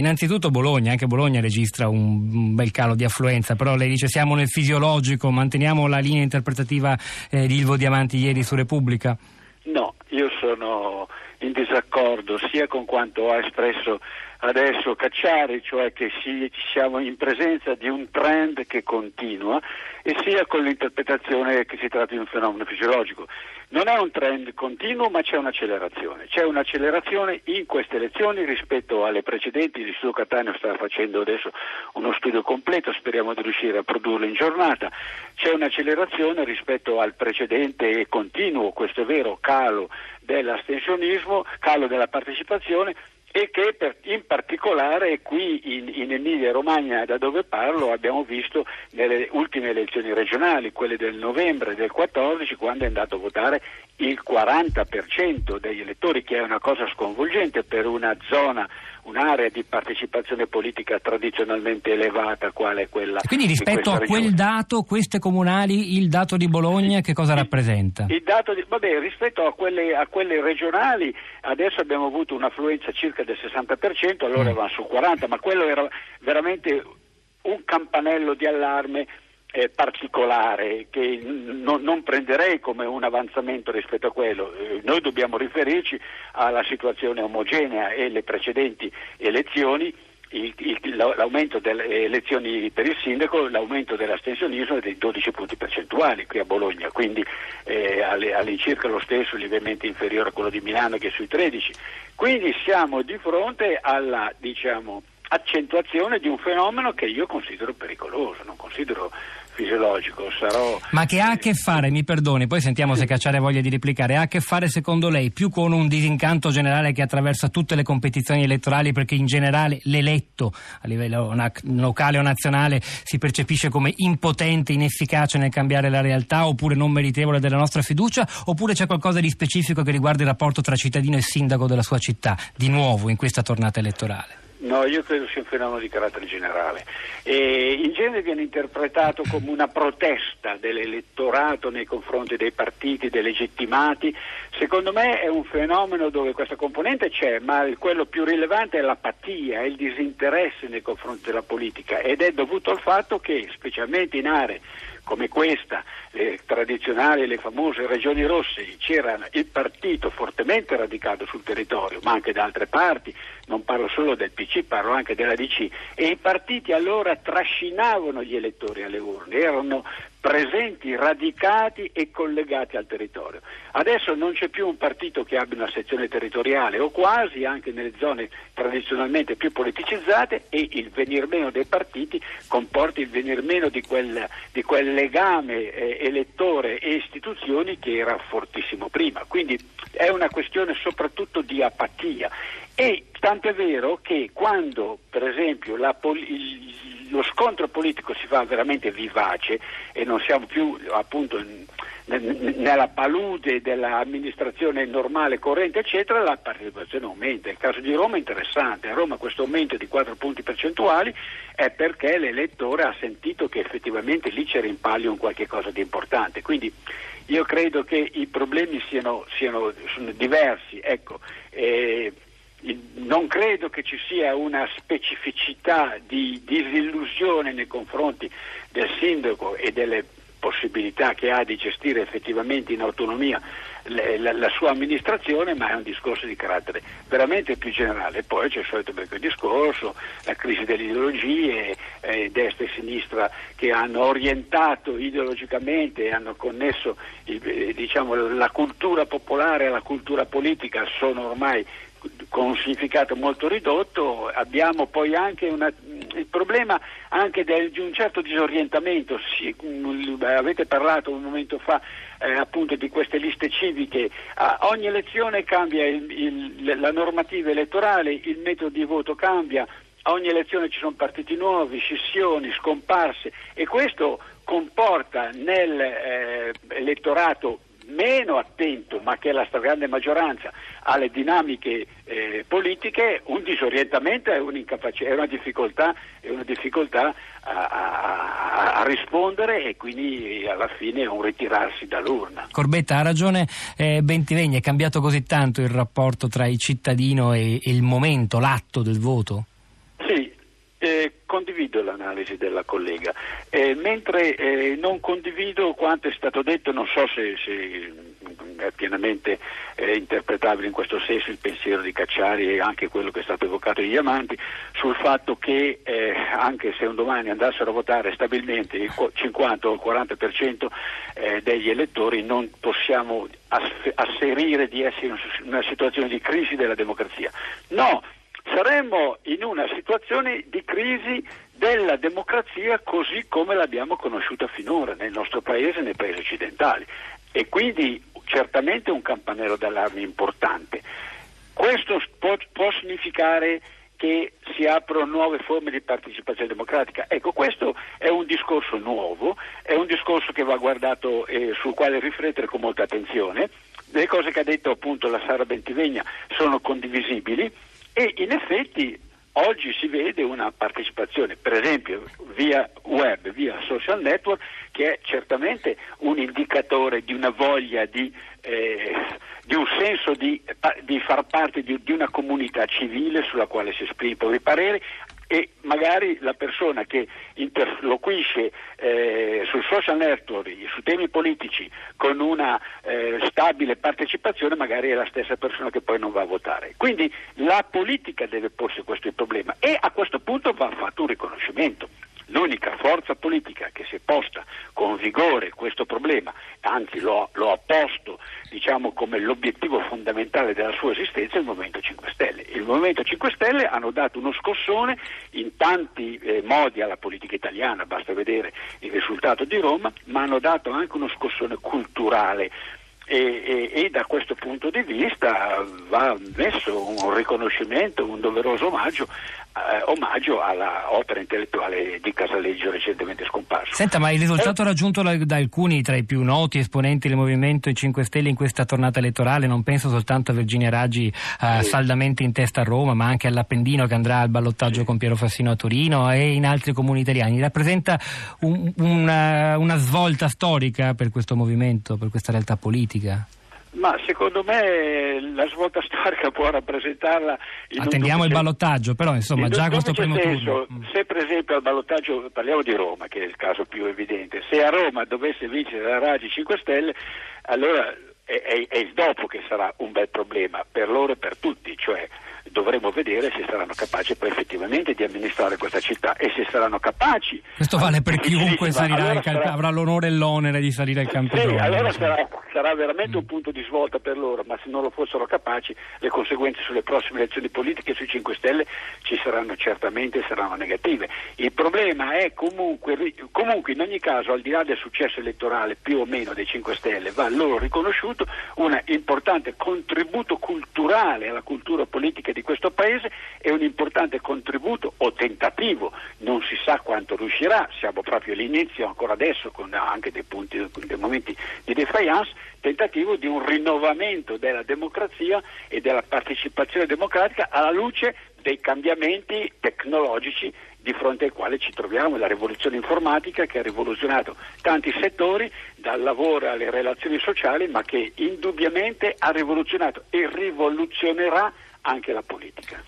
Innanzitutto Bologna, anche Bologna registra un bel calo di affluenza, però lei dice siamo nel fisiologico, manteniamo la linea interpretativa eh, di Ilvo Diamanti ieri su Repubblica? No, io sono in disaccordo sia con quanto ha espresso adesso Cacciari, cioè che si, siamo in presenza di un trend che continua, e sia con l'interpretazione che si tratta di un fenomeno fisiologico. Non è un trend continuo, ma c'è un'accelerazione. C'è un'accelerazione in queste elezioni rispetto alle precedenti. L'Istituto Catania sta facendo adesso uno studio completo, speriamo di riuscire a produrlo in giornata. C'è un'accelerazione rispetto al precedente e continuo, questo è vero, calo dell'astensionismo, calo della partecipazione e che per, in particolare qui in, in Emilia Romagna da dove parlo abbiamo visto nelle ultime elezioni regionali, quelle del novembre del 14 quando è andato a votare il 40% degli elettori che è una cosa sconvolgente per una zona un'area di partecipazione politica tradizionalmente elevata quale è quella. Quindi rispetto a regione. quel dato, queste comunali, il dato di Bologna che cosa il, rappresenta? Il dato di, vabbè, rispetto a quelle, a quelle, regionali adesso abbiamo avuto un'affluenza circa del 60%, allora mm. va su 40%, ma quello era veramente un campanello di allarme eh, particolare che non, non, prenderei come un avanzamento rispetto a quello. Eh, noi dobbiamo riferirci alla situazione omogenea e le precedenti elezioni. Il, il, l'aumento delle elezioni per il sindaco, l'aumento dell'astensionismo è dei 12 punti percentuali qui a Bologna, quindi eh, all'incirca lo stesso, lievemente inferiore a quello di Milano che è sui 13. Quindi siamo di fronte alla diciamo, accentuazione di un fenomeno che io considero pericoloso, non considero fisiologico. Sarò... Ma che ha a che fare, mi perdoni, poi sentiamo se Cacciare voglia di replicare, ha a che fare secondo lei più con un disincanto generale che attraversa tutte le competizioni elettorali perché in generale l'eletto a livello locale o nazionale si percepisce come impotente, inefficace nel cambiare la realtà oppure non meritevole della nostra fiducia oppure c'è qualcosa di specifico che riguarda il rapporto tra cittadino e sindaco della sua città, di nuovo in questa tornata elettorale? No, io credo sia un fenomeno di carattere generale. E in genere viene interpretato come una protesta dell'elettorato nei confronti dei partiti delegittimati. Secondo me è un fenomeno dove questa componente c'è, ma quello più rilevante è l'apatia, è il disinteresse nei confronti della politica ed è dovuto al fatto che, specialmente in aree come questa, le tradizionali, le famose regioni rosse, c'era il partito fortemente radicato sul territorio, ma anche da altre parti, non parlo solo del PC, parlo anche della DC, e i partiti allora trascinavano gli elettori alle urne, erano presenti, radicati e collegati al territorio. Adesso non c'è più un partito che abbia una sezione territoriale o quasi, anche nelle zone tradizionalmente più politicizzate e il venir meno dei partiti comporta il venir meno di quel, di quel legame eh, elettore e istituzioni che era fortissimo prima. Quindi è una questione soprattutto di apatia e tant'è vero che quando per esempio la, il, lo scontro politico si fa veramente vivace e non siamo più appunto nella palude dell'amministrazione normale, corrente, eccetera, la partecipazione aumenta. Il caso di Roma è interessante. A Roma questo aumento di 4 punti percentuali è perché l'elettore ha sentito che effettivamente lì c'era in palio un qualche cosa di importante. Quindi io credo che i problemi siano, siano diversi. Ecco, eh, non credo che ci sia una specificità di disillusione nei confronti del sindaco e delle possibilità che ha di gestire effettivamente in autonomia la, la, sua amministrazione, ma è un discorso di carattere veramente più generale. Poi c'è il solito becco discorso, la crisi delle ideologie, eh, destra e sinistra che hanno orientato ideologicamente e hanno connesso il, eh, diciamo, la cultura popolare alla cultura politica, sono ormai con un significato molto ridotto, abbiamo poi anche una, il problema anche del, di un certo disorientamento, si, avete parlato un momento fa eh, appunto di queste liste civiche, a ogni elezione cambia il, il, la normativa elettorale, il metodo di voto cambia, ogni elezione ci sono partiti nuovi, scissioni, scomparse e questo comporta nell'elettorato eh, meno attento, ma che è la stragrande maggioranza, alle dinamiche eh, politiche, un disorientamento e è una difficoltà, è una difficoltà a, a, a, rispondere e quindi alla fine un ritirarsi dall'urna. Corbetta ha ragione, eh, Bentivegni, è cambiato così tanto il rapporto tra il cittadino e, e il momento, l'atto del voto? Condivido l'analisi della collega, eh, mentre eh, non condivido quanto è stato detto, non so se, se è pienamente eh, interpretabile in questo senso il pensiero di Cacciari e anche quello che è stato evocato di Diamanti sul fatto che eh, anche se un domani andassero a votare stabilmente il 50 o il 40% eh, degli elettori non possiamo asserire di essere in una situazione di crisi della democrazia. No, saremmo in una situazione di crisi della democrazia così come l'abbiamo conosciuta finora nel nostro paese e nei paesi occidentali e quindi certamente un campanello d'allarme importante. Questo può, può significare che si aprono nuove forme di partecipazione democratica. Ecco, questo è un discorso nuovo, è un discorso che va guardato e eh, sul quale riflettere con molta attenzione. Le cose che ha detto appunto la Sara Bentivegna sono condivisibili e in effetti oggi si vede una partecipazione, per esempio via web, via social network, che è certamente un indicatore di una voglia di, eh, di un senso di, di far parte di, di, una comunità civile sulla quale si esprime i propri pareri e magari la persona che interloquisce eh, sul social network, su temi politici, con una eh, stabile partecipazione, magari è la stessa persona che poi non va a votare. Quindi la politica deve porsi questo problema e a questo punto va fatto un riconoscimento l'unica forza politica che si è posta con vigore questo problema, anzi lo, lo ha posto diciamo, come l'obiettivo fondamentale della sua esistenza, è il Movimento 5 Stelle. Il Movimento 5 Stelle hanno dato uno scossone in tanti eh, modi alla politica italiana, basta vedere il risultato di Roma, ma hanno dato anche uno scossone culturale e, e, e, da questo punto di vista va messo un riconoscimento, un doveroso omaggio, eh, omaggio alla opera intellettuale di Casaleggio recentemente scomparso. Senta, ma il risultato eh, raggiunto da alcuni tra i più noti esponenti del Movimento 5 Stelle in questa tornata elettorale, non penso soltanto a Virginia Raggi eh, sì. saldamente in testa a Roma, ma anche all'Appendino che andrà al ballottaggio sì. con Piero Fassino a Torino e in altri comuni italiani, rappresenta un, una, una svolta storica per questo movimento, per questa realtà politica? Politica? Ma secondo me la svolta storica può rappresentarla. Attendiamo il ballottaggio, però insomma già questo primo senso, turno. Se per esempio al ballottaggio, parliamo di Roma che è il caso più evidente, se a Roma dovesse vincere la Raggi 5 Stelle, allora è, è, è il dopo che sarà un bel problema per loro e per tutti, cioè dovremo vedere se saranno capaci poi effettivamente di amministrare questa città e se saranno capaci. Questo vale per chiunque allora camp- sarà... avrà l'onore e l'onere di salire al campione. Sì, allora sarà, sarà, veramente un punto di svolta per loro, ma se non lo fossero capaci le conseguenze sulle prossime elezioni politiche sui 5 Stelle ci saranno certamente saranno negative. Il problema è comunque, comunque in ogni caso al di là del successo elettorale più o meno dei 5 Stelle va loro riconosciuto un importante contributo culturale alla cultura politica di di questo Paese è un importante contributo o tentativo, non si sa quanto riuscirà, siamo proprio all'inizio ancora adesso con anche dei, punti, dei momenti di defiance, tentativo di un rinnovamento della democrazia e della partecipazione democratica alla luce dei cambiamenti tecnologici di fronte ai quali ci troviamo, la rivoluzione informatica che ha rivoluzionato tanti settori, dal lavoro alle relazioni sociali, ma che indubbiamente ha rivoluzionato e rivoluzionerà anche la politica.